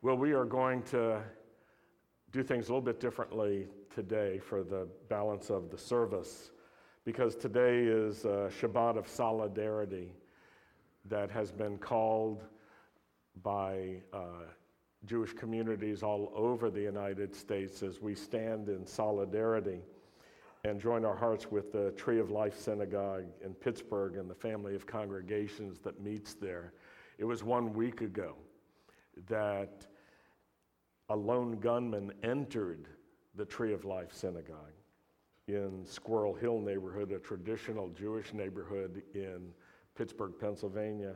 Well, we are going to do things a little bit differently today for the balance of the service because today is a Shabbat of solidarity that has been called by uh, Jewish communities all over the United States as we stand in solidarity and join our hearts with the Tree of Life Synagogue in Pittsburgh and the family of congregations that meets there. It was one week ago that a lone gunman entered the Tree of Life Synagogue in Squirrel Hill neighborhood, a traditional Jewish neighborhood in Pittsburgh, Pennsylvania,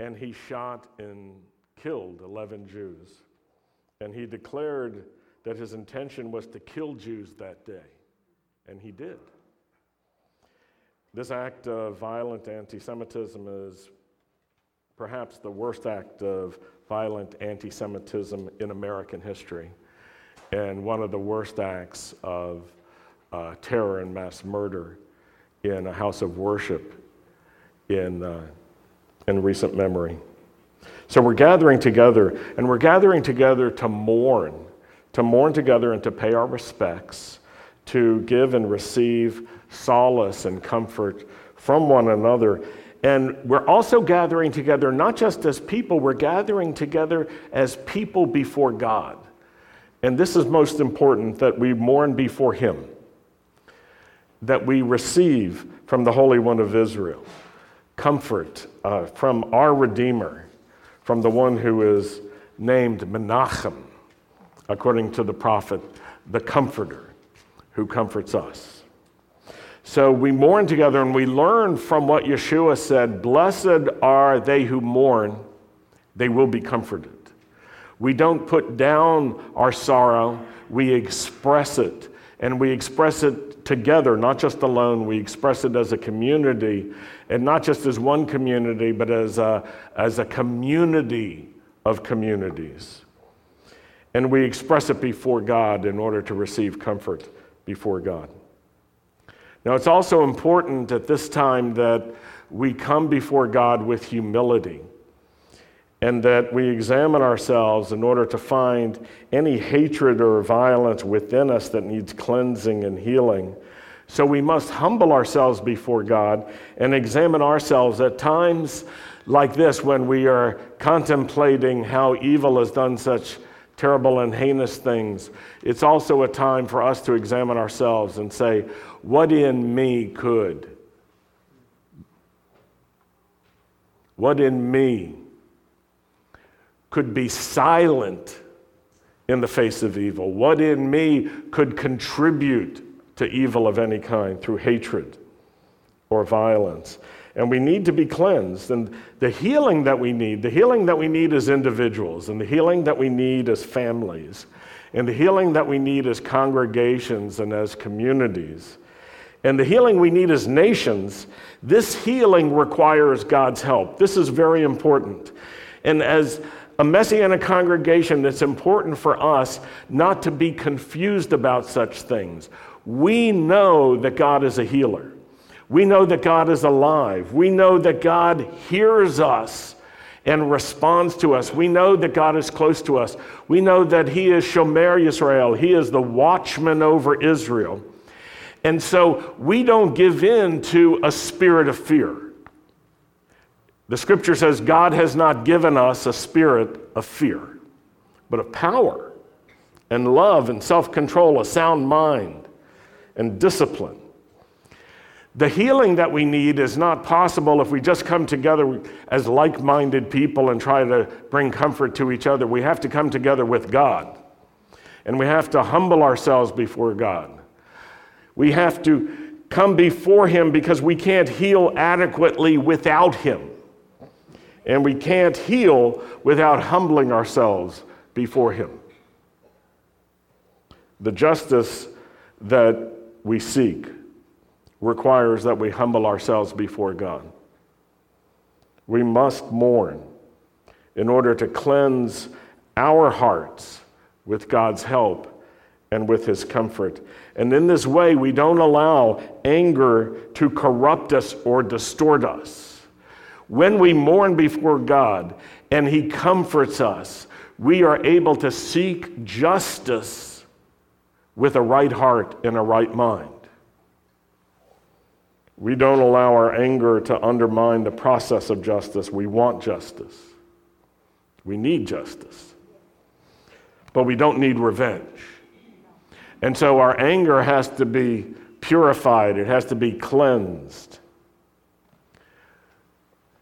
and he shot and killed 11 Jews. And he declared that his intention was to kill Jews that day, and he did. This act of violent anti Semitism is perhaps the worst act of violent anti Semitism in American history, and one of the worst acts of uh, terror and mass murder in a house of worship in, uh, in recent memory. So we're gathering together, and we're gathering together to mourn, to mourn together and to pay our respects, to give and receive solace and comfort from one another and we're also gathering together not just as people, we're gathering together as people before God. And this is most important that we mourn before Him, that we receive from the Holy One of Israel comfort uh, from our Redeemer, from the one who is named Menachem, according to the prophet, the Comforter, who comforts us. So we mourn together and we learn from what Yeshua said Blessed are they who mourn, they will be comforted. We don't put down our sorrow, we express it. And we express it together, not just alone. We express it as a community, and not just as one community, but as a, as a community of communities. And we express it before God in order to receive comfort before God. Now, it's also important at this time that we come before God with humility and that we examine ourselves in order to find any hatred or violence within us that needs cleansing and healing. So we must humble ourselves before God and examine ourselves at times like this when we are contemplating how evil has done such terrible and heinous things. It's also a time for us to examine ourselves and say, what in me could? What in me could be silent in the face of evil? What in me could contribute to evil of any kind through hatred or violence? And we need to be cleansed. And the healing that we need, the healing that we need as individuals, and the healing that we need as families, and the healing that we need as congregations and as communities, and the healing we need as nations, this healing requires God's help. This is very important. And as a messianic congregation, it's important for us not to be confused about such things. We know that God is a healer. We know that God is alive. We know that God hears us and responds to us. We know that God is close to us. We know that He is Shomer Yisrael. He is the watchman over Israel. And so we don't give in to a spirit of fear. The scripture says God has not given us a spirit of fear, but of power and love and self control, a sound mind and discipline. The healing that we need is not possible if we just come together as like minded people and try to bring comfort to each other. We have to come together with God, and we have to humble ourselves before God. We have to come before Him because we can't heal adequately without Him. And we can't heal without humbling ourselves before Him. The justice that we seek requires that we humble ourselves before God. We must mourn in order to cleanse our hearts with God's help and with his comfort. And in this way, we don't allow anger to corrupt us or distort us. When we mourn before God, and He comforts us. We are able to seek justice with a right heart and a right mind. We don't allow our anger to undermine the process of justice. We want justice. We need justice. But we don't need revenge. And so our anger has to be purified, it has to be cleansed.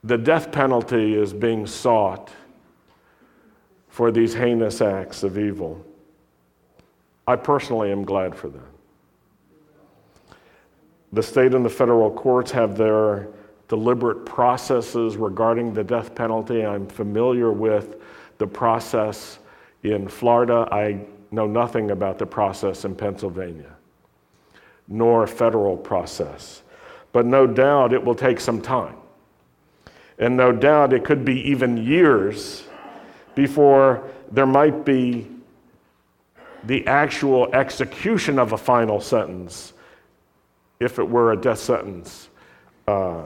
The death penalty is being sought for these heinous acts of evil. I personally am glad for that. The state and the federal courts have their deliberate processes regarding the death penalty. I'm familiar with the process in Florida. I know nothing about the process in Pennsylvania, nor federal process. But no doubt it will take some time. And no doubt it could be even years before there might be the actual execution of a final sentence if it were a death sentence uh,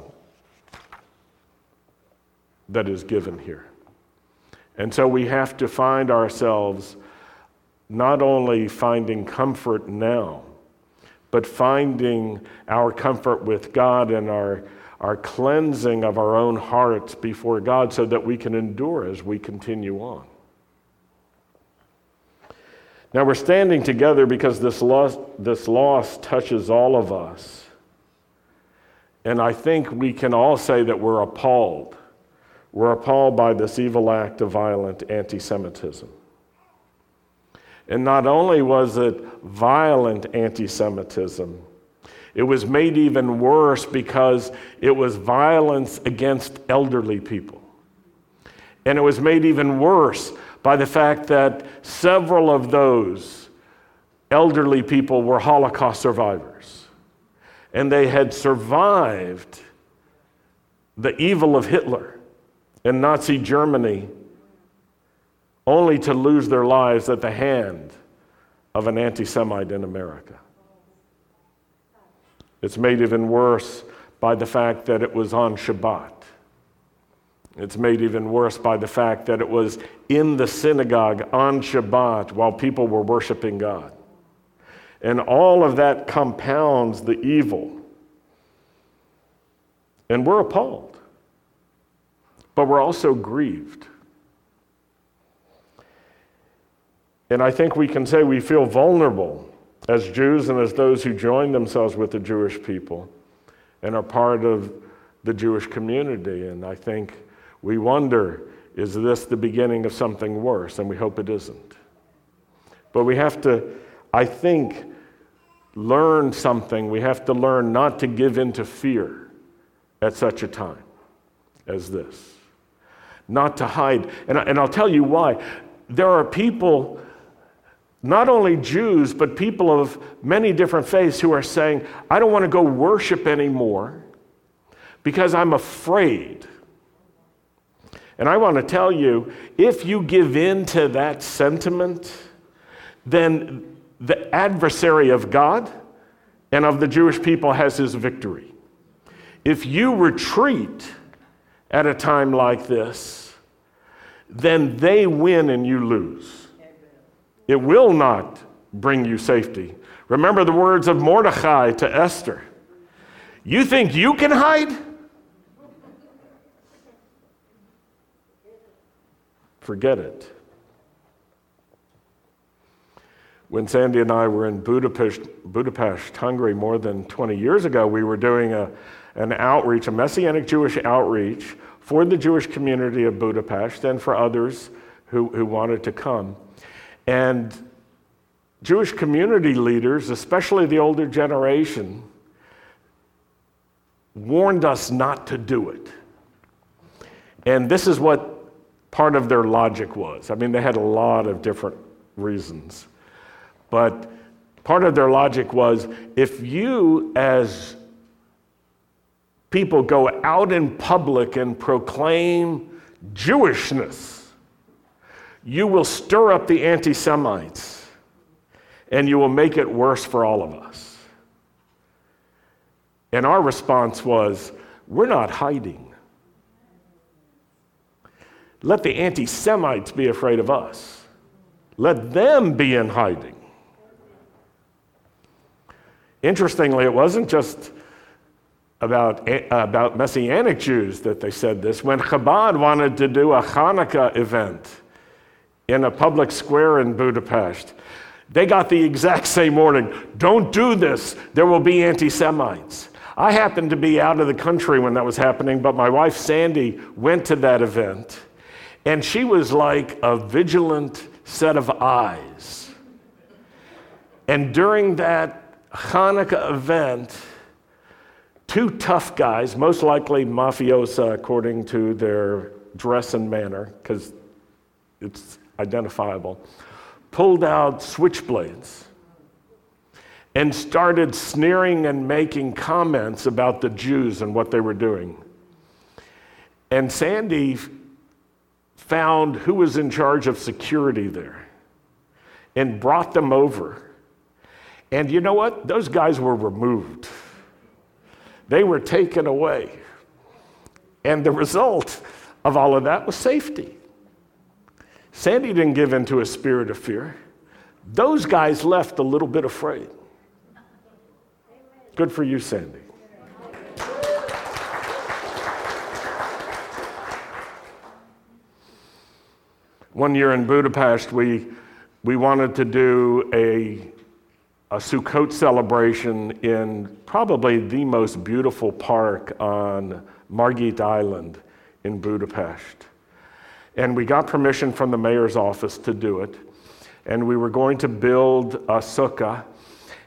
that is given here. And so we have to find ourselves not only finding comfort now, but finding our comfort with God and our, our cleansing of our own hearts before God so that we can endure as we continue on. Now we're standing together because this loss, this loss touches all of us. And I think we can all say that we're appalled. We're appalled by this evil act of violent anti Semitism. And not only was it violent anti Semitism, it was made even worse because it was violence against elderly people. And it was made even worse by the fact that several of those elderly people were Holocaust survivors. And they had survived the evil of Hitler and Nazi Germany only to lose their lives at the hand of an anti Semite in America. It's made even worse by the fact that it was on Shabbat. It's made even worse by the fact that it was in the synagogue on Shabbat while people were worshiping God. And all of that compounds the evil. And we're appalled, but we're also grieved. And I think we can say we feel vulnerable as Jews and as those who join themselves with the Jewish people and are part of the Jewish community. And I think we wonder is this the beginning of something worse? And we hope it isn't. But we have to, I think, learn something. We have to learn not to give in to fear at such a time as this. Not to hide. And, and I'll tell you why. There are people not only Jews, but people of many different faiths who are saying, I don't want to go worship anymore because I'm afraid. And I want to tell you if you give in to that sentiment, then the adversary of God and of the Jewish people has his victory. If you retreat at a time like this, then they win and you lose. It will not bring you safety. Remember the words of Mordecai to Esther You think you can hide? Forget it. When Sandy and I were in Budapest, Budapest, Hungary, more than 20 years ago, we were doing a, an outreach, a Messianic Jewish outreach for the Jewish community of Budapest and for others who, who wanted to come. And Jewish community leaders, especially the older generation, warned us not to do it. And this is what part of their logic was. I mean, they had a lot of different reasons. But part of their logic was if you, as people, go out in public and proclaim Jewishness, you will stir up the anti Semites and you will make it worse for all of us. And our response was, We're not hiding. let the anti Semites be afraid of us. Let them be in hiding. Interestingly, it wasn't just about, eh, about Messianic Jews that they said this. When Chabad wanted to do a Hanukkah event in a public square in Budapest, they got the exact same warning don't do this, there will be anti Semites. I happened to be out of the country when that was happening, but my wife Sandy went to that event, and she was like a vigilant set of eyes. And during that Hanukkah event, two tough guys, most likely mafiosa according to their dress and manner, because it's identifiable, pulled out switchblades and started sneering and making comments about the Jews and what they were doing. And Sandy found who was in charge of security there and brought them over. And you know what? Those guys were removed, they were taken away. And the result of all of that was safety. Sandy didn't give in to a spirit of fear. Those guys left a little bit afraid. Good for you, Sandy. One year in Budapest, we, we wanted to do a, a Sukkot celebration in probably the most beautiful park on Margit Island in Budapest. And we got permission from the mayor's office to do it. And we were going to build a sukkah.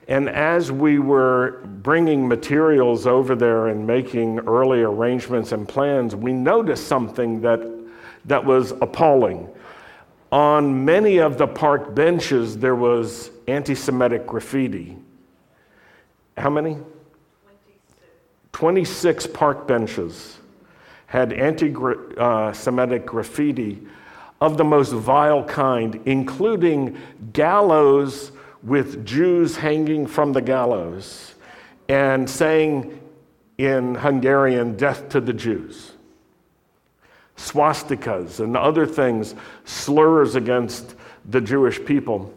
And as we were bringing materials over there and making early arrangements and plans, we noticed something that, that was appalling. On many of the park benches, there was anti Semitic graffiti. How many? 26, 26 park benches had anti uh, Semitic graffiti of the most vile kind, including gallows with Jews hanging from the gallows and saying in Hungarian, death to the Jews. Swastikas and other things, slurs against the Jewish people.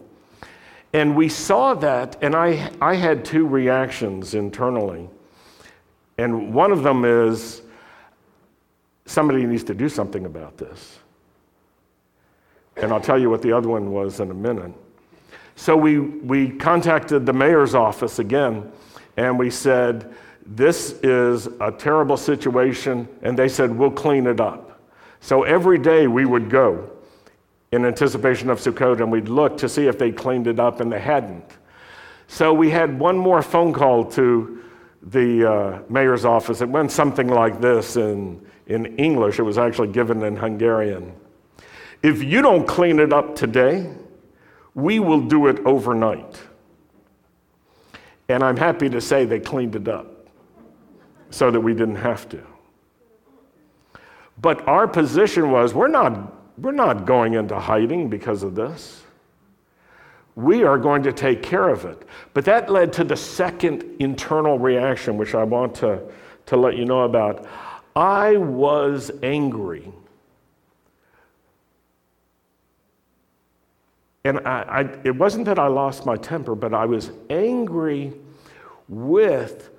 And we saw that, and I, I had two reactions internally. And one of them is somebody needs to do something about this. And I'll tell you what the other one was in a minute. So we, we contacted the mayor's office again, and we said, This is a terrible situation. And they said, We'll clean it up. So every day we would go in anticipation of Sukkot, and we'd look to see if they cleaned it up, and they hadn't. So we had one more phone call to the uh, mayor's office. It went something like this in in English, it was actually given in Hungarian. If you don't clean it up today, we will do it overnight. And I'm happy to say they cleaned it up so that we didn't have to. But our position was we're not, we're not going into hiding because of this. We are going to take care of it. But that led to the second internal reaction, which I want to, to let you know about. I was angry. And I, I, it wasn't that I lost my temper, but I was angry with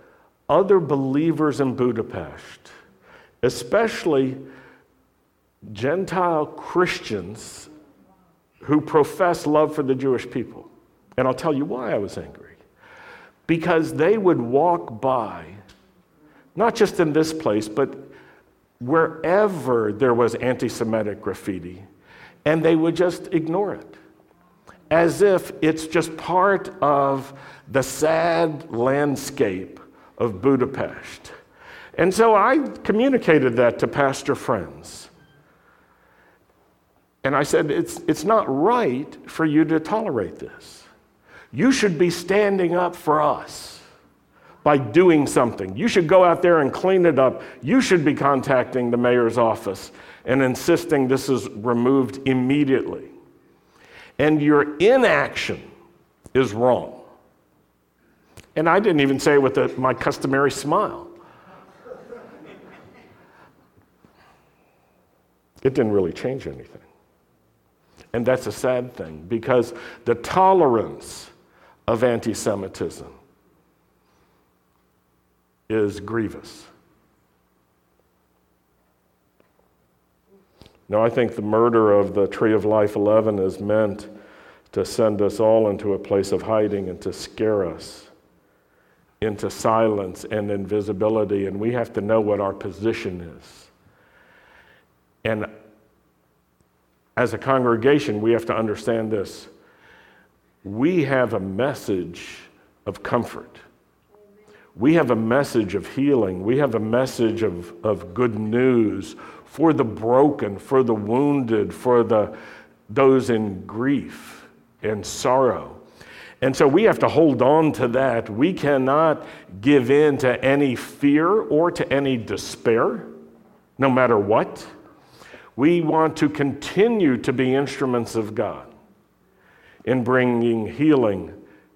other believers in Budapest, especially Gentile Christians who profess love for the Jewish people. And I'll tell you why I was angry. Because they would walk by not just in this place, but wherever there was anti Semitic graffiti, and they would just ignore it as if it's just part of the sad landscape of Budapest. And so I communicated that to pastor friends. And I said, it's, it's not right for you to tolerate this. You should be standing up for us by doing something. You should go out there and clean it up. You should be contacting the mayor's office and insisting this is removed immediately. And your inaction is wrong. And I didn't even say it with my customary smile. it didn't really change anything. And that's a sad thing because the tolerance of anti Semitism is grievous. Now, I think the murder of the Tree of Life 11 is meant to send us all into a place of hiding and to scare us into silence and invisibility, and we have to know what our position is. And as a congregation, we have to understand this. We have a message of comfort. We have a message of healing. We have a message of, of good news for the broken, for the wounded, for the, those in grief and sorrow. And so we have to hold on to that. We cannot give in to any fear or to any despair, no matter what. We want to continue to be instruments of God in bringing healing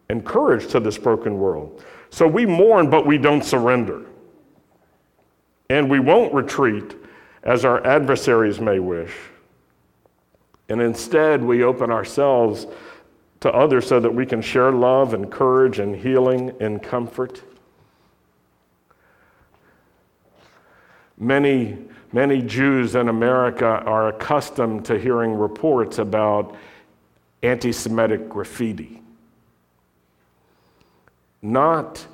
and courage to this broken world. So we mourn, but we don't surrender. And we won't retreat as our adversaries may wish. And instead, we open ourselves to others so that we can share love and courage and healing and comfort. Many, many Jews in America are accustomed to hearing reports about anti Semitic graffiti. Not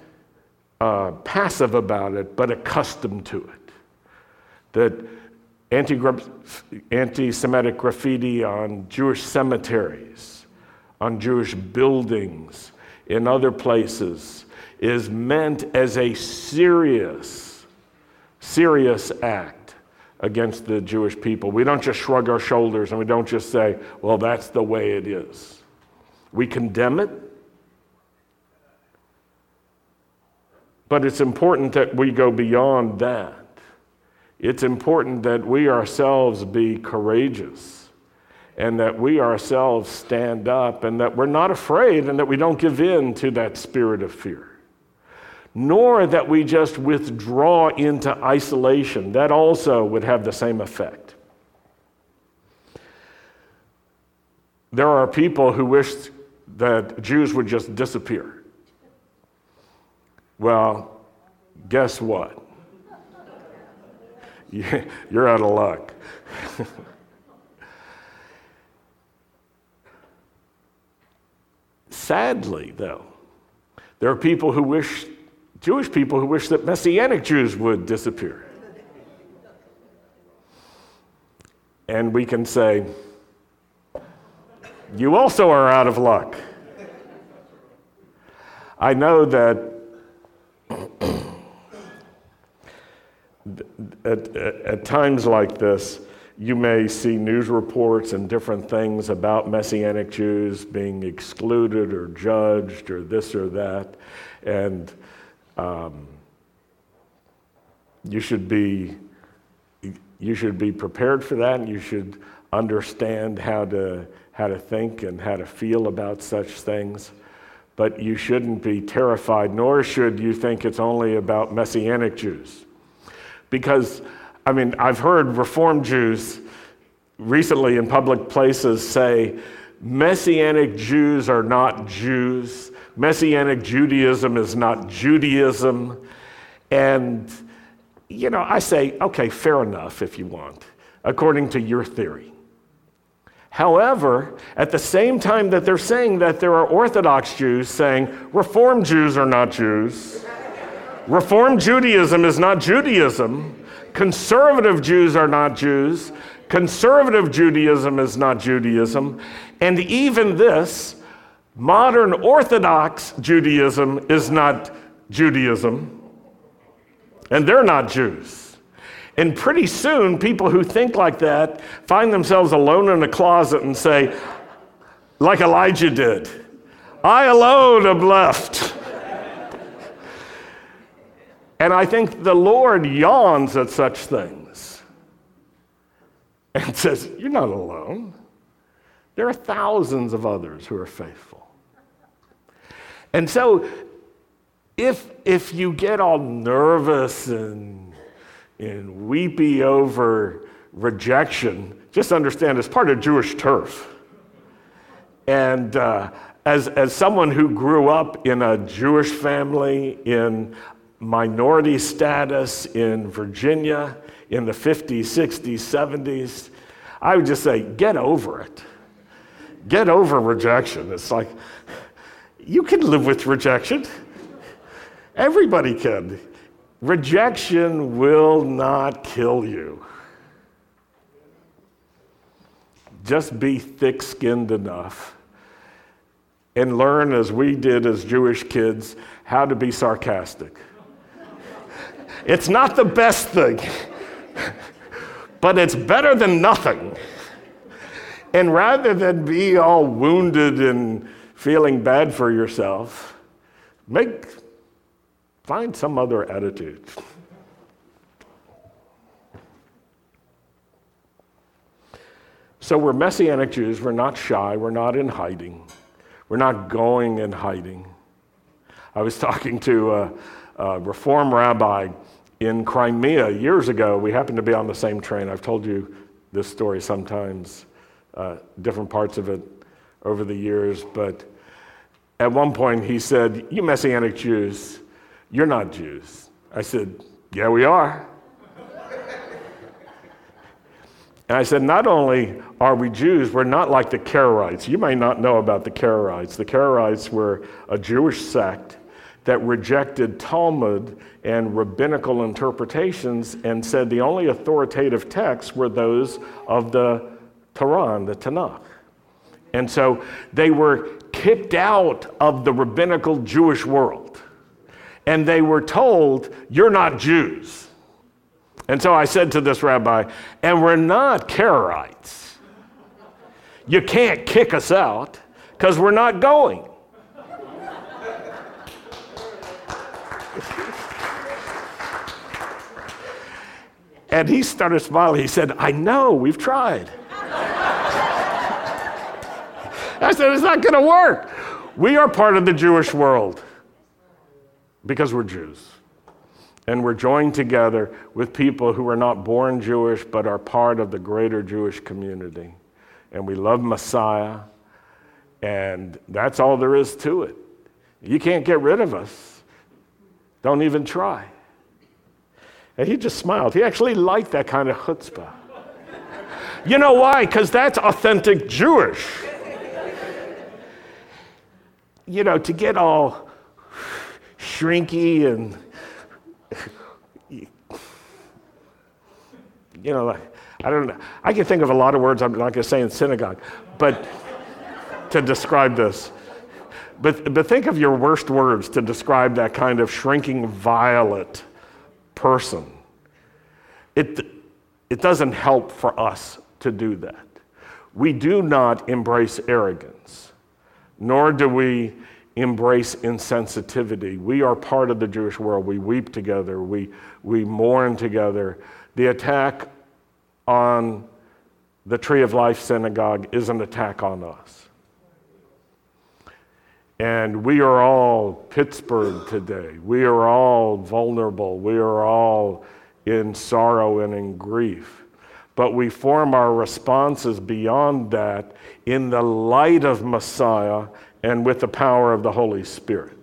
uh, passive about it, but accustomed to it. That anti Semitic graffiti on Jewish cemeteries on Jewish buildings in other places is meant as a serious, serious act against the Jewish people. We don't just shrug our shoulders and we don't just say, well, that's the way it is. We condemn it. But it's important that we go beyond that. It's important that we ourselves be courageous and that we ourselves stand up and that we're not afraid and that we don't give in to that spirit of fear. Nor that we just withdraw into isolation. That also would have the same effect. There are people who wish that Jews would just disappear. Well, guess what? You're out of luck. Sadly, though, there are people who wish, Jewish people who wish that Messianic Jews would disappear. And we can say, you also are out of luck. I know that at, at, times like this, you may see news reports and different things about Messianic Jews being excluded or judged or this or that. And um, you should be you should be prepared for that and you should understand how to how to think and how to feel about such things but you shouldn't be terrified nor should you think it's only about messianic jews because I mean, I've heard Reformed Jews recently in public places say Messianic Jews are not Jews, Messianic Judaism is not Judaism. And, you know, I say, okay, fair enough if you want, according to your theory. However, at the same time that they're saying that, there are Orthodox Jews saying Reformed Jews are not Jews. Reformed Judaism is not Judaism. Conservative Jews are not Jews. Conservative Judaism is not Judaism. And even this, modern Orthodox Judaism is not Judaism. And they're not Jews. And pretty soon, people who think like that find themselves alone in a closet and say, like Elijah did, I alone am left. And I think the Lord yawns at such things and says, You're not alone. There are thousands of others who are faithful. And so, if, if you get all nervous and, and weepy over rejection, just understand it's part of Jewish turf. And uh, as, as someone who grew up in a Jewish family, in minority status in Virginia in the 50s, 60s, 70s, I would just say, get over it. Get over rejection. It's like, you can live with rejection. Everybody can. Rejection will not kill you. Just be thick skinned enough and learn, as we did as Jewish kids, how to be sarcastic. It's not the best thing, but it's better than nothing. And rather than be all wounded and feeling bad for yourself, make find some other attitude. So we're Messianic Jews, we're not shy, we're not in hiding. We're not going and hiding. I was talking to a, a Reform rabbi in Crimea years ago. We happened to be on the same train. I've told you this story sometimes, uh, different parts of it over the years. But at one point, he said, You Messianic Jews, you're not Jews. I said, Yeah, we are. And I said, not only are we Jews, we're not like the Karaites. You may not know about the Karaites. The Karaites were a Jewish sect that rejected Talmud and rabbinical interpretations and said the only authoritative texts were those of the Torah, the Tanakh. And so they were kicked out of the rabbinical Jewish world. And they were told, You're not Jews. And so I said to this rabbi, and we're not Karaites. You can't kick us out because we're not going. And he started smiling. He said, I know, we've tried. I said, it's not going to work. We are part of the Jewish world because we're Jews. And we're joined together with people who are not born Jewish but are part of the greater Jewish community. And we love Messiah, and that's all there is to it. You can't get rid of us. Don't even try. And he just smiled. He actually liked that kind of chutzpah. you know why? Because that's authentic Jewish. you know, to get all shrinky and you know, I don't know. I can think of a lot of words I'm not going to say in synagogue, but to describe this. But, but think of your worst words to describe that kind of shrinking violet person. It, it doesn't help for us to do that. We do not embrace arrogance, nor do we embrace insensitivity. We are part of the Jewish world. We weep together, we, we mourn together. The attack on the Tree of Life Synagogue is an attack on us. And we are all Pittsburgh today. We are all vulnerable. We are all in sorrow and in grief. But we form our responses beyond that in the light of Messiah and with the power of the Holy Spirit.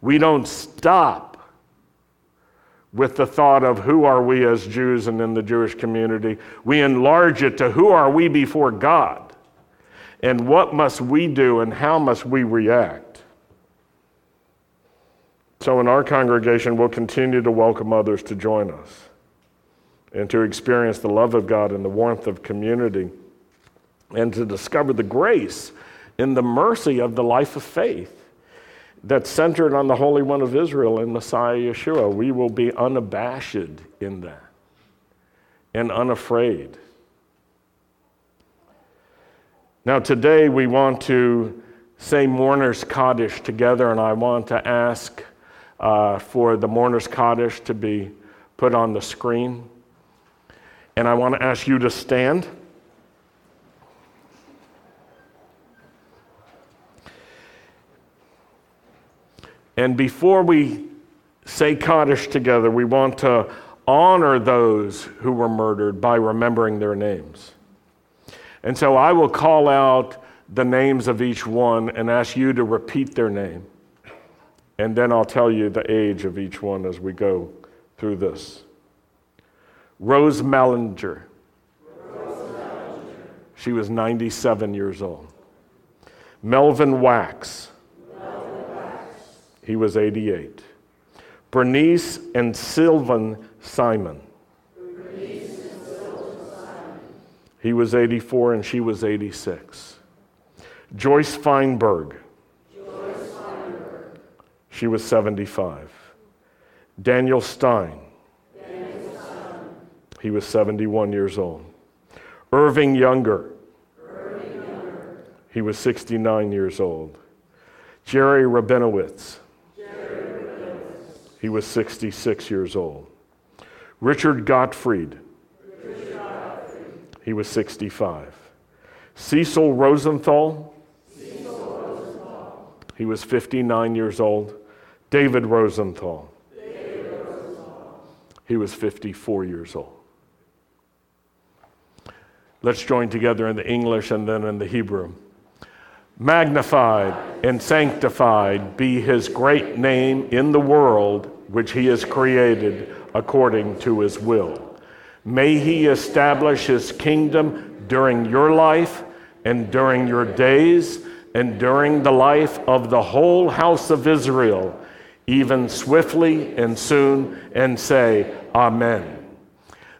We don't stop with the thought of who are we as Jews and in the Jewish community. We enlarge it to who are we before God? And what must we do and how must we react? So, in our congregation, we'll continue to welcome others to join us and to experience the love of God and the warmth of community and to discover the grace and the mercy of the life of faith that's centered on the Holy One of Israel and Messiah Yeshua. We will be unabashed in that and unafraid. Now, today we want to say Mourner's Kaddish together, and I want to ask uh, for the Mourner's Kaddish to be put on the screen. And I want to ask you to stand. And before we say Kaddish together, we want to honor those who were murdered by remembering their names. And so I will call out the names of each one and ask you to repeat their name. And then I'll tell you the age of each one as we go through this. Rose Mallinger. Rose. She was 97 years old. Melvin Wax. Melvin Wax. He was 88. Bernice and Sylvan Simon. He was 84 and she was 86. Joyce Fienberg. Joyce Fienberg. She was 75. Daniel Stein. Daniel Stein. He was 71 years old. Irving Younger. Irving Younger. He was 69 years old. Jerry Rabinowitz. Jerry Rabinowitz. He was 66 years old. Richard Gottfried. He was 65. Cecil Rosenthal. He was 59 years old. David Rosenthal. David Rosenthal. He was 54 years old. Let's join together in the English and then in the Hebrew. Magnified and sanctified be his great name in the world which he has created according to his will. May he establish his kingdom during your life and during your days and during the life of the whole house of Israel, even swiftly and soon, and say, Amen.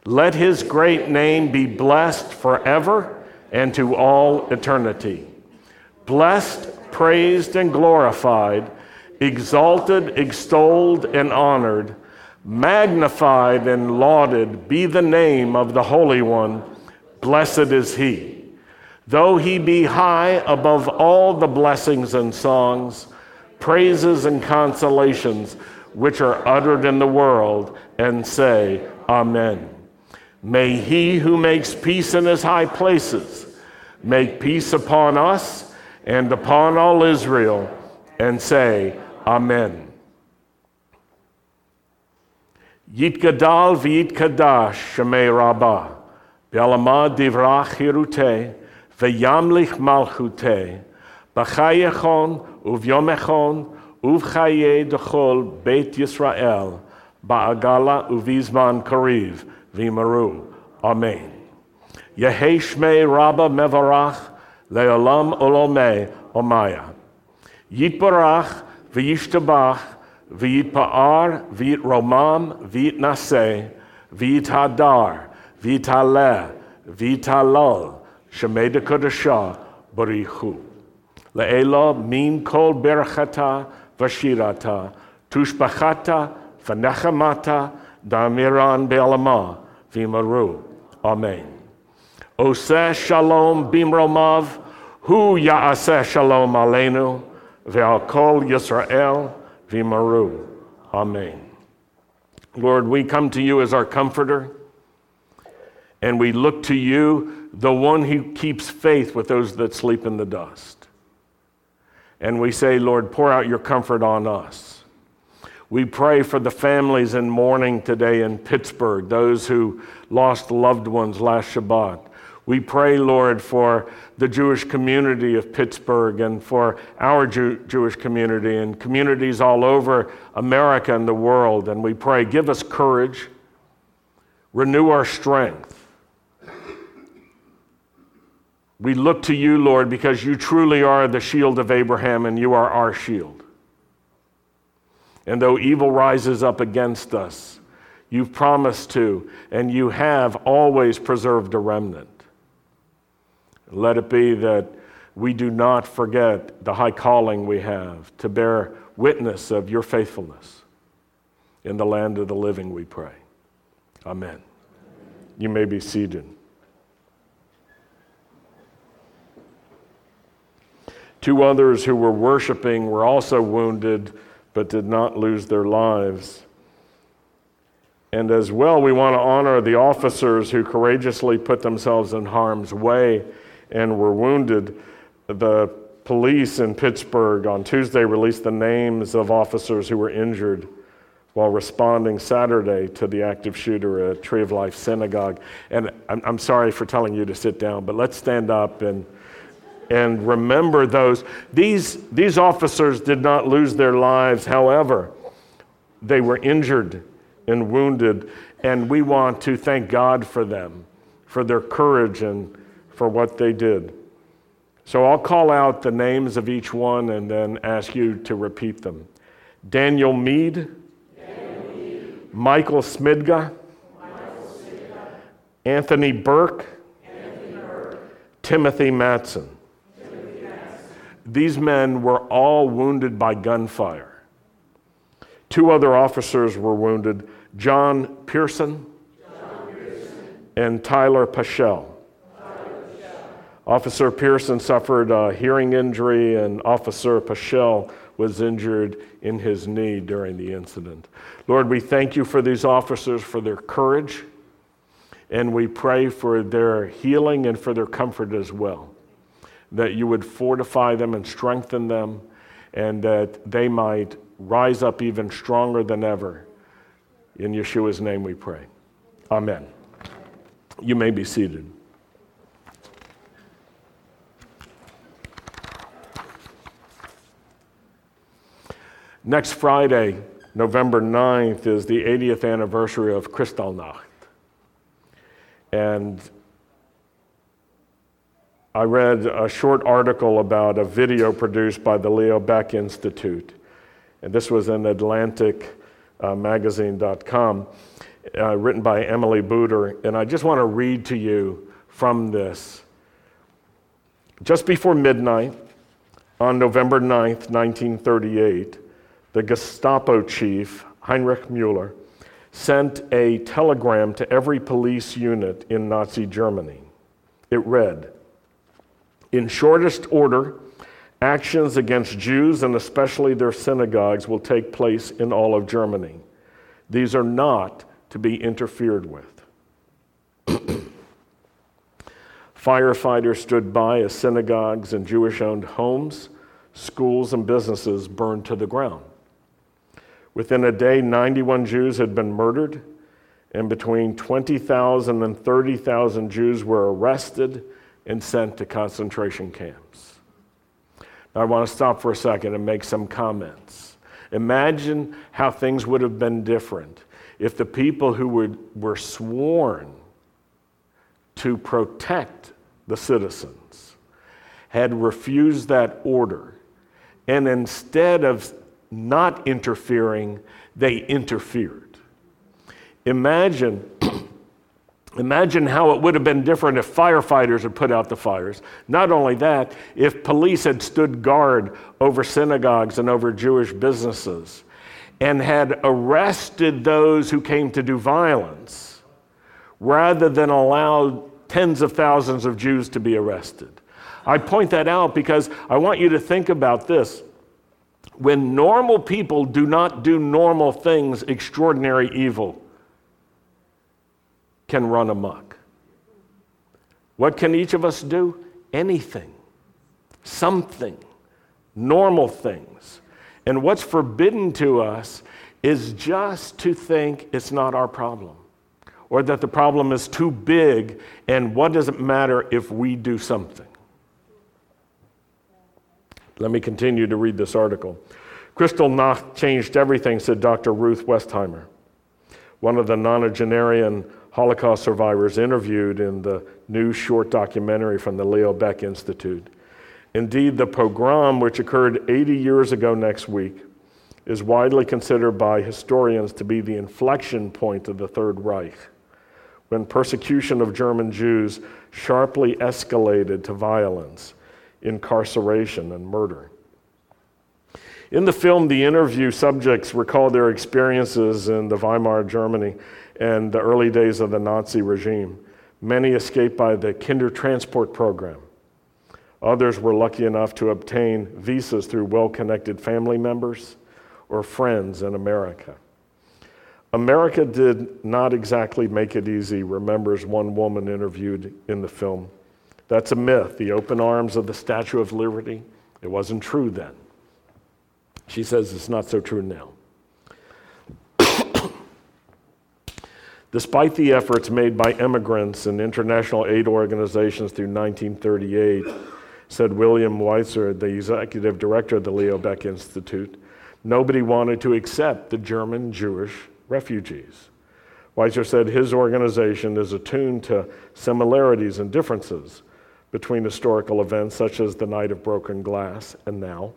Let his great name be blessed forever and to all eternity. Blessed, praised, and glorified, exalted, extolled, and honored, magnified, and lauded be the name of the Holy One. Blessed is he Though he be high above all the blessings and songs, praises and consolations which are uttered in the world, and say, Amen. May he who makes peace in his high places make peace upon us and upon all Israel, and say, Amen. Yitkadal v'yitkadash shemei rabbah, b'alama divrach hirute, v'yamlich malchutei, b'chayechon uvyomechon uvchaye dechol beit Yisrael, ba'agala uvizman kariv v'imaru, Amen. Yehe shmei rabbah mevarach, le'olam ulomeh omaya. Yitbarach v'yishtabach, V'yit Pa'ar, V'yit Romam, V'yit nase, V'yit Hadar, V'yit Haleh, V'yit Halal, Shemei Dekadashah, Barichu. Le'ela min kol berachata vashirata, tushbachata v'nechamata damiran be'alama v'imaru. Amen. Oseh shalom bimromav, hu ya'aseh shalom aleinu, ve'al kol Yisrael, v'imaru. Amen. Lord, we come to you as our comforter, and we look to you the one who keeps faith with those that sleep in the dust. And we say, Lord, pour out your comfort on us. We pray for the families in mourning today in Pittsburgh, those who lost loved ones last Shabbat. We pray, Lord, for the Jewish community of Pittsburgh and for our Jew- Jewish community and communities all over America and the world. And we pray, give us courage, renew our strength we look to you, Lord, because you truly are the shield of Abraham and you are our shield. And though evil rises up against us, you've promised to, and you have always preserved a remnant. Let it be that we do not forget the high calling we have to bear witness of your faithfulness in the land of the living, we pray. Amen. You may be seated. Two others who were worshiping were also wounded but did not lose their lives. And as well, we want to honor the officers who courageously put themselves in harm's way and were wounded. The police in Pittsburgh on Tuesday released the names of officers who were injured while responding Saturday to the active shooter at Tree of Life Synagogue. And I'm, I'm sorry for telling you to sit down, but let's stand up and, and remember those. These, these officers did not lose their lives, however, they were injured and wounded, and we want to thank God for them, for their courage and for what they did. So I'll call out the names of each one and then ask you to repeat them. Daniel Mead, Daniel Mead. Michael, Smidga, Michael Anthony Burke, Anthony Burke. Timothy Matson. Timothy Matson. These men were all wounded by gunfire. Two other officers were wounded John Persin, John Persin. and Tyler Pashel. Officer Persin suffered a hearing injury, and Officer Pashel was injured in his knee during the incident. Lord, we thank you for these officers, for their courage, and we pray for their healing and for their comfort as well. That you would fortify them and strengthen them, and that they might rise up even stronger than ever. In Yeshua's name we pray. Amen. You may be seated. Next Friday, November 9th, is the 80th anniversary of Kristallnacht. And I read a short article about a video produced by the Leo Baeck Institute. And this was in AtlanticMagazine.com, uh, uh, written by Emily Buder. And I just want to read to you from this. Just before midnight on November 9th, 1938, the Gestapo chief, Heinrich Müller, sent a telegram to every police unit in Nazi Germany. It read In shortest order, actions against Jews and especially their synagogues will take place in all of Germany. These are not to be interfered with. Firefighters stood by as synagogues and Jewish owned homes, schools, and businesses burned to the ground. Within a day, 91 Jews had been murdered, and between 20,000 and 30,000 Jews were arrested and sent to concentration camps. Now, I want to stop for a second and make some comments. Imagine how things would have been different if the people who would, were sworn to protect the citizens had refused that order and instead of not interfering, they interfered. Imagine, imagine how it would have been different if firefighters had put out the fires. Not only that, if police had stood guard over synagogues and over Jewish businesses and had arrested those who came to do violence rather than allow tens of thousands of Jews to be arrested. I point that out because I want you to think about this when normal people do not do normal things, extraordinary evil can run amok. What can each of us do? Anything, something, normal things. And what's forbidden to us is just to think it's not our problem or that the problem is too big and what does it matter if we do something? Let me continue to read this article. Kristallnacht changed everything, said Dr. Ruth Westheimer, one of the nonagenarian Holocaust survivors interviewed in the new short documentary from the Leo Baeck Institute. Indeed, the pogrom, which occurred 80 years ago next week, is widely considered by historians to be the inflection point of the Third Reich, when persecution of German Jews sharply escalated to violence incarceration, and murder. In the film, the interview subjects recall their experiences in the Weimar Germany and the early days of the Nazi regime. Many escaped by the Kindertransport program. Others were lucky enough to obtain visas through well connected family members or friends in America. America did not exactly make it easy, remembers one woman interviewed in the film. That's a myth. The open arms of the Statue of Liberty, it wasn't true then. She says it's not so true now. Despite the efforts made by immigrants and international aid organizations through 1938, said William Weitzer, the executive director of the Leo Baeck Institute, nobody wanted to accept the German Jewish refugees. Weitzer said his organization is attuned to similarities and differences between historical events such as the Night of Broken Glass and now.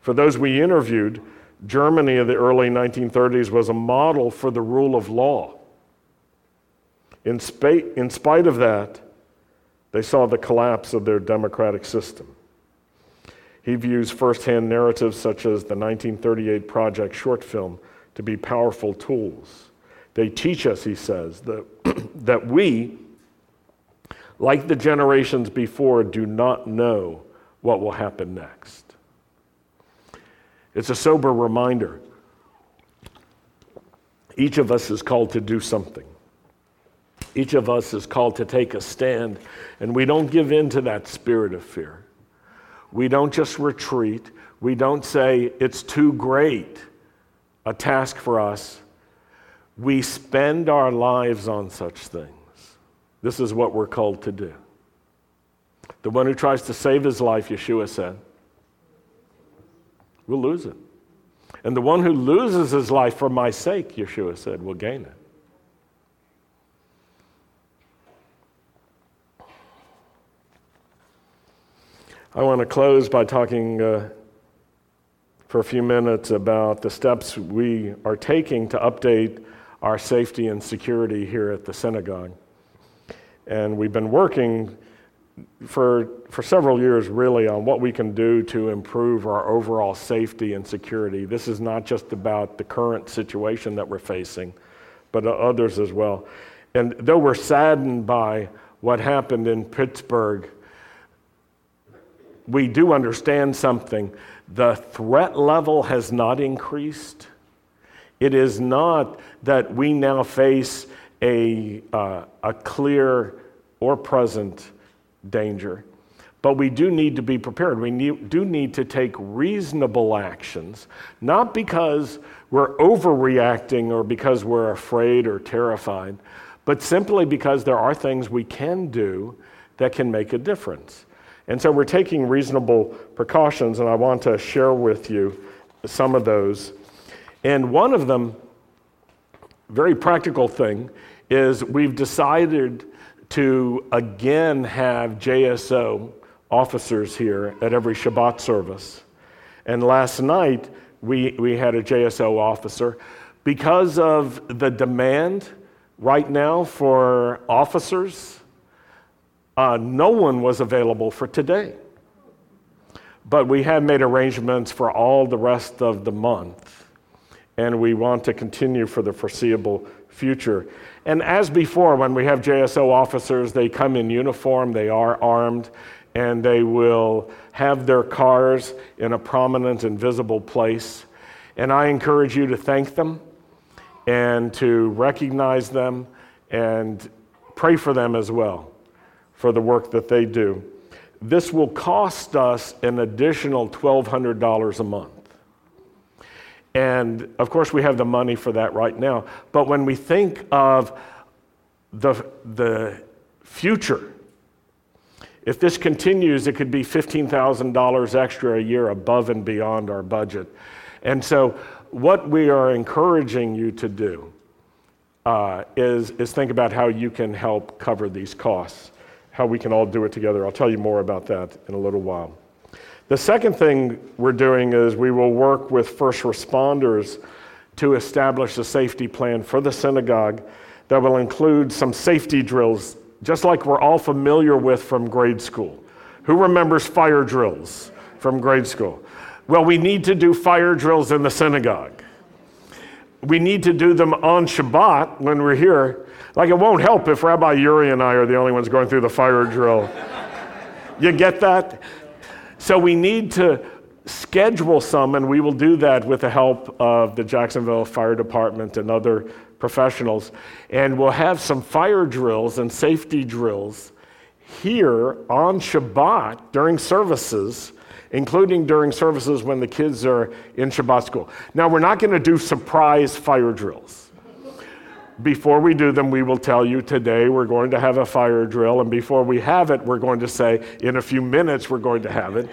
For those we interviewed, Germany of the early 1930s was a model for the rule of law. In, spa- in spite of that, they saw the collapse of their democratic system. He views firsthand narratives such as the 1938 Project short film to be powerful tools. They teach us, he says, that, that we, like the generations before, do not know what will happen next. It's a sober reminder. Each of us is called to do something. Each of us is called to take a stand, and we don't give in to that spirit of fear. We don't just retreat. We don't say, it's too great a task for us. We spend our lives on such things. This is what we're called to do. The one who tries to save his life, Yeshua said, will lose it. And the one who loses his life for my sake, Yeshua said, will gain it. I want to close by talking uh, for a few minutes about the steps we are taking to update our safety and security here at the synagogue. And we've been working for, for several years really on what we can do to improve our overall safety and security. This is not just about the current situation that we're facing, but others as well. And though we're saddened by what happened in Pittsburgh we do understand something. The threat level has not increased. It is not that we now face a, uh, a clear or present danger, but we do need to be prepared. We need, do need to take reasonable actions, not because we're overreacting or because we're afraid or terrified, but simply because there are things we can do that can make a difference. And so we're taking reasonable precautions, and I want to share with you some of those. And one of them, very practical thing, is we've decided to again have JSO officers here at every Shabbat service. And last night, we, we had a JSO officer. Because of the demand right now for officers, uh, no one was available for today. But we have made arrangements for all the rest of the month, and we want to continue for the foreseeable future. And as before, when we have JSO officers, they come in uniform, they are armed, and they will have their cars in a prominent and visible place. And I encourage you to thank them and to recognize them and pray for them as well for the work that they do. This will cost us an additional $1,200 a month. And of course, we have the money for that right now. But when we think of the, the future, if this continues, it could be $15,000 extra a year above and beyond our budget. And so, what we are encouraging you to do uh, is, is think about how you can help cover these costs how we can all do it together. I'll tell you more about that in a little while. The second thing we're doing is we will work with first responders to establish a safety plan for the synagogue that will include some safety drills, just like we're all familiar with from grade school. Who remembers fire drills from grade school? Well, we need to do fire drills in the synagogue. We need to do them on Shabbat when we're here like, it won't help if Rabbi Yuri and I are the only ones going through the fire drill. you get that? So we need to schedule some, and we will do that with the help of the Jacksonville Fire Department and other professionals. And we'll have some fire drills and safety drills here on Shabbat during services, including during services when the kids are in Shabbat school. Now, we're not going to do surprise fire drills before we do them, we will tell you today we're going to have a fire drill, and before we have it, we're going to say in a few minutes we're going to have it,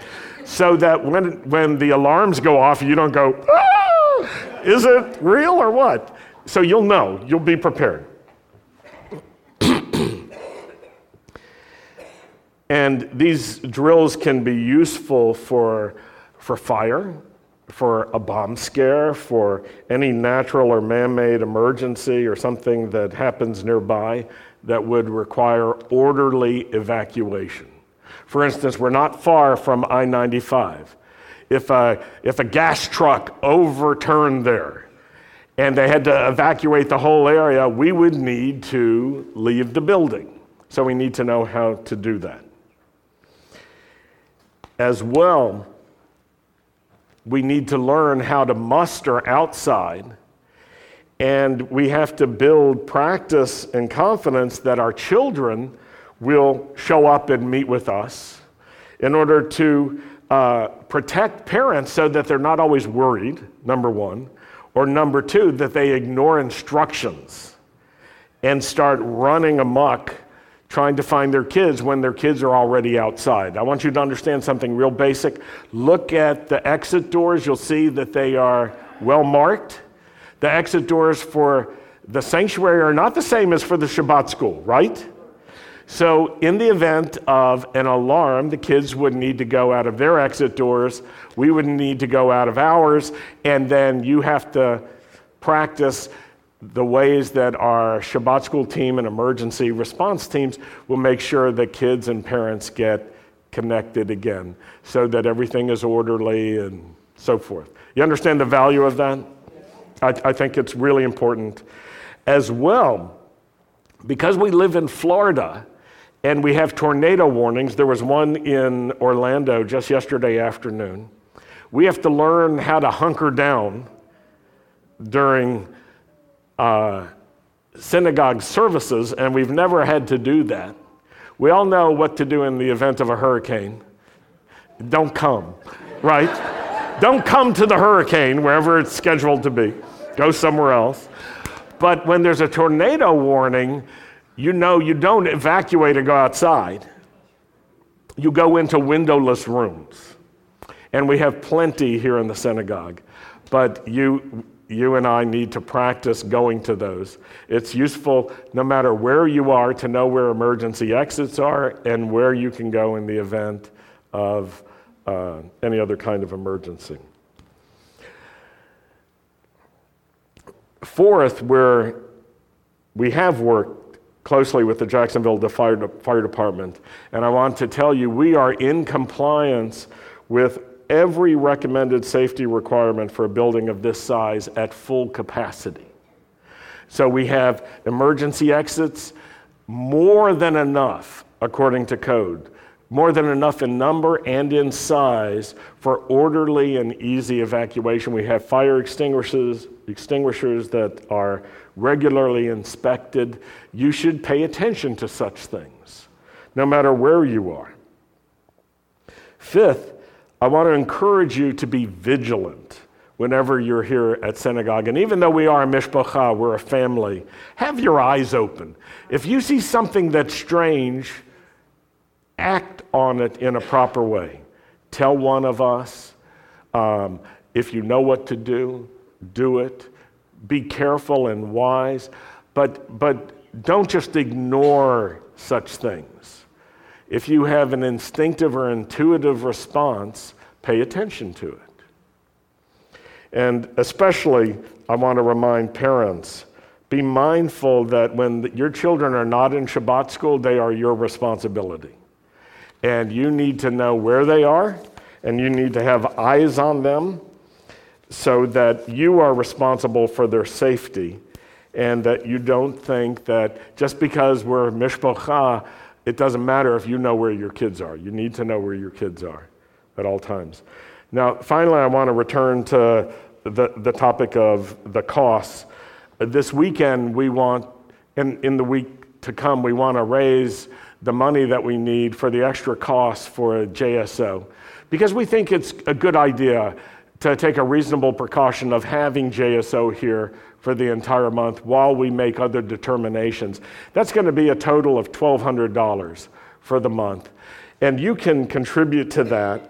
so that when, when the alarms go off, you don't go, ah, is it real or what? So you'll know, you'll be prepared. and these drills can be useful for, for fire for a bomb scare, for any natural or man made emergency or something that happens nearby that would require orderly evacuation. For instance, we're not far from I 95. If a, if a gas truck overturned there and they had to evacuate the whole area, we would need to leave the building. So we need to know how to do that. As well, we need to learn how to muster outside. And we have to build practice and confidence that our children will show up and meet with us in order to uh, protect parents so that they're not always worried, number one, or number two, that they ignore instructions and start running amok trying to find their kids when their kids are already outside. I want you to understand something real basic. Look at the exit doors, you'll see that they are well marked. The exit doors for the sanctuary are not the same as for the Shabbat school, right? So, in the event of an alarm, the kids would need to go out of their exit doors. We would need to go out of ours, and then you have to practice the ways that our Shabbat school team and emergency response teams will make sure that kids and parents get connected again so that everything is orderly and so forth. You understand the value of that? I, I think it's really important. As well, because we live in Florida and we have tornado warnings, there was one in Orlando just yesterday afternoon. We have to learn how to hunker down during uh, synagogue services, and we've never had to do that. We all know what to do in the event of a hurricane. Don't come, right? Don't come to the hurricane wherever it's scheduled to be. Go somewhere else. But when there's a tornado warning, you know you don't evacuate and go outside. You go into windowless rooms. And we have plenty here in the synagogue. But you you and I need to practice going to those. It's useful no matter where you are to know where emergency exits are and where you can go in the event of uh, any other kind of emergency. Fourth, where we have worked closely with the Jacksonville Fire, Fire Department, and I want to tell you we are in compliance with every recommended safety requirement for a building of this size at full capacity. So we have emergency exits, more than enough according to code, more than enough in number and in size for orderly and easy evacuation. We have fire extinguishers, extinguishers that are regularly inspected. You should pay attention to such things, no matter where you are. Fifth, I want to encourage you to be vigilant whenever you're here at synagogue. And even though we are a mishpacha, we're a family, have your eyes open. If you see something that's strange, act on it in a proper way. Tell one of us. Um, if you know what to do, do it. Be careful and wise, but, but don't just ignore such things. If you have an instinctive or intuitive response, pay attention to it. And especially, I want to remind parents be mindful that when your children are not in Shabbat school, they are your responsibility. And you need to know where they are, and you need to have eyes on them so that you are responsible for their safety and that you don't think that just because we're mishpocha, it doesn't matter if you know where your kids are. You need to know where your kids are at all times. Now, finally, I want to return to the, the topic of the costs. This weekend, we want, in, in the week to come, we want to raise the money that we need for the extra costs for a JSO because we think it's a good idea to take a reasonable precaution of having JSO here for the entire month while we make other determinations. That's going to be a total of $1,200 for the month. And you can contribute to that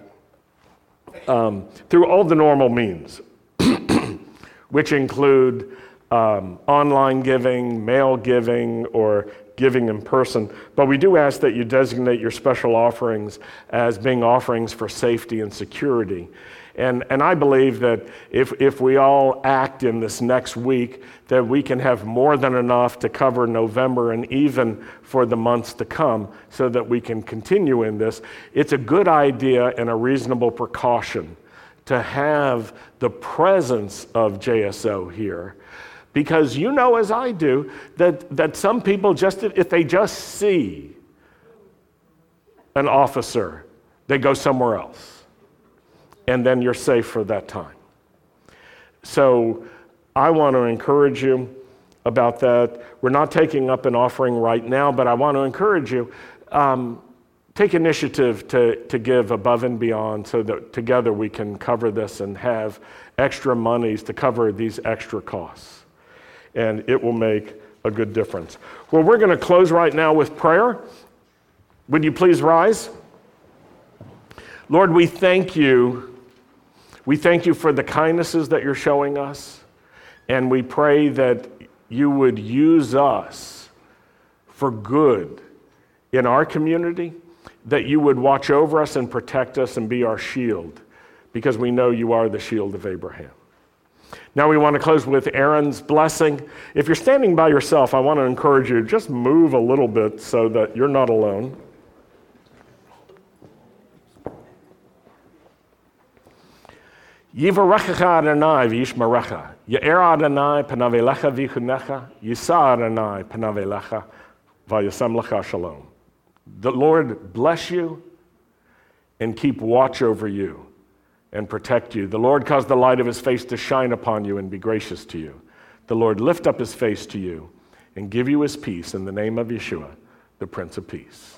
um, through all the normal means, which include um, online giving, mail giving, or giving in person. But we do ask that you designate your special offerings as being offerings for safety and security. And, and I believe that if, if we all act in this next week, that we can have more than enough to cover November and even for the months to come so that we can continue in this. It's a good idea and a reasonable precaution to have the presence of JSO here. Because you know, as I do, that, that some people just, if they just see an officer, they go somewhere else and then you're safe for that time. So I want to encourage you about that. We're not taking up an offering right now, but I want to encourage you. Um, take initiative to, to give above and beyond so that together we can cover this and have extra monies to cover these extra costs. And it will make a good difference. Well, we're going to close right now with prayer. Would you please rise? Lord, we thank you we thank you for the kindnesses that you're showing us, and we pray that you would use us for good in our community, that you would watch over us and protect us and be our shield, because we know you are the shield of Abraham. Now we want to close with Aaron's blessing. If you're standing by yourself, I want to encourage you just move a little bit so that you're not alone. Yivarechecha Adonai v'yishmarecha. Ye'er Adonai panavelecha v'chunecha. Yisa Adonai panavelecha v'yasem lecha shalom. The Lord bless you and keep watch over you and protect you. The Lord cause the light of his face to shine upon you and be gracious to you. The Lord lift up his face to you and give you his peace in the name of Yeshua, the Prince of Peace.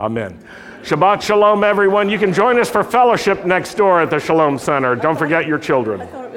Amen. Shabbat Shalom, everyone. You can join us for fellowship next door at the Shalom Center. Don't forget your children.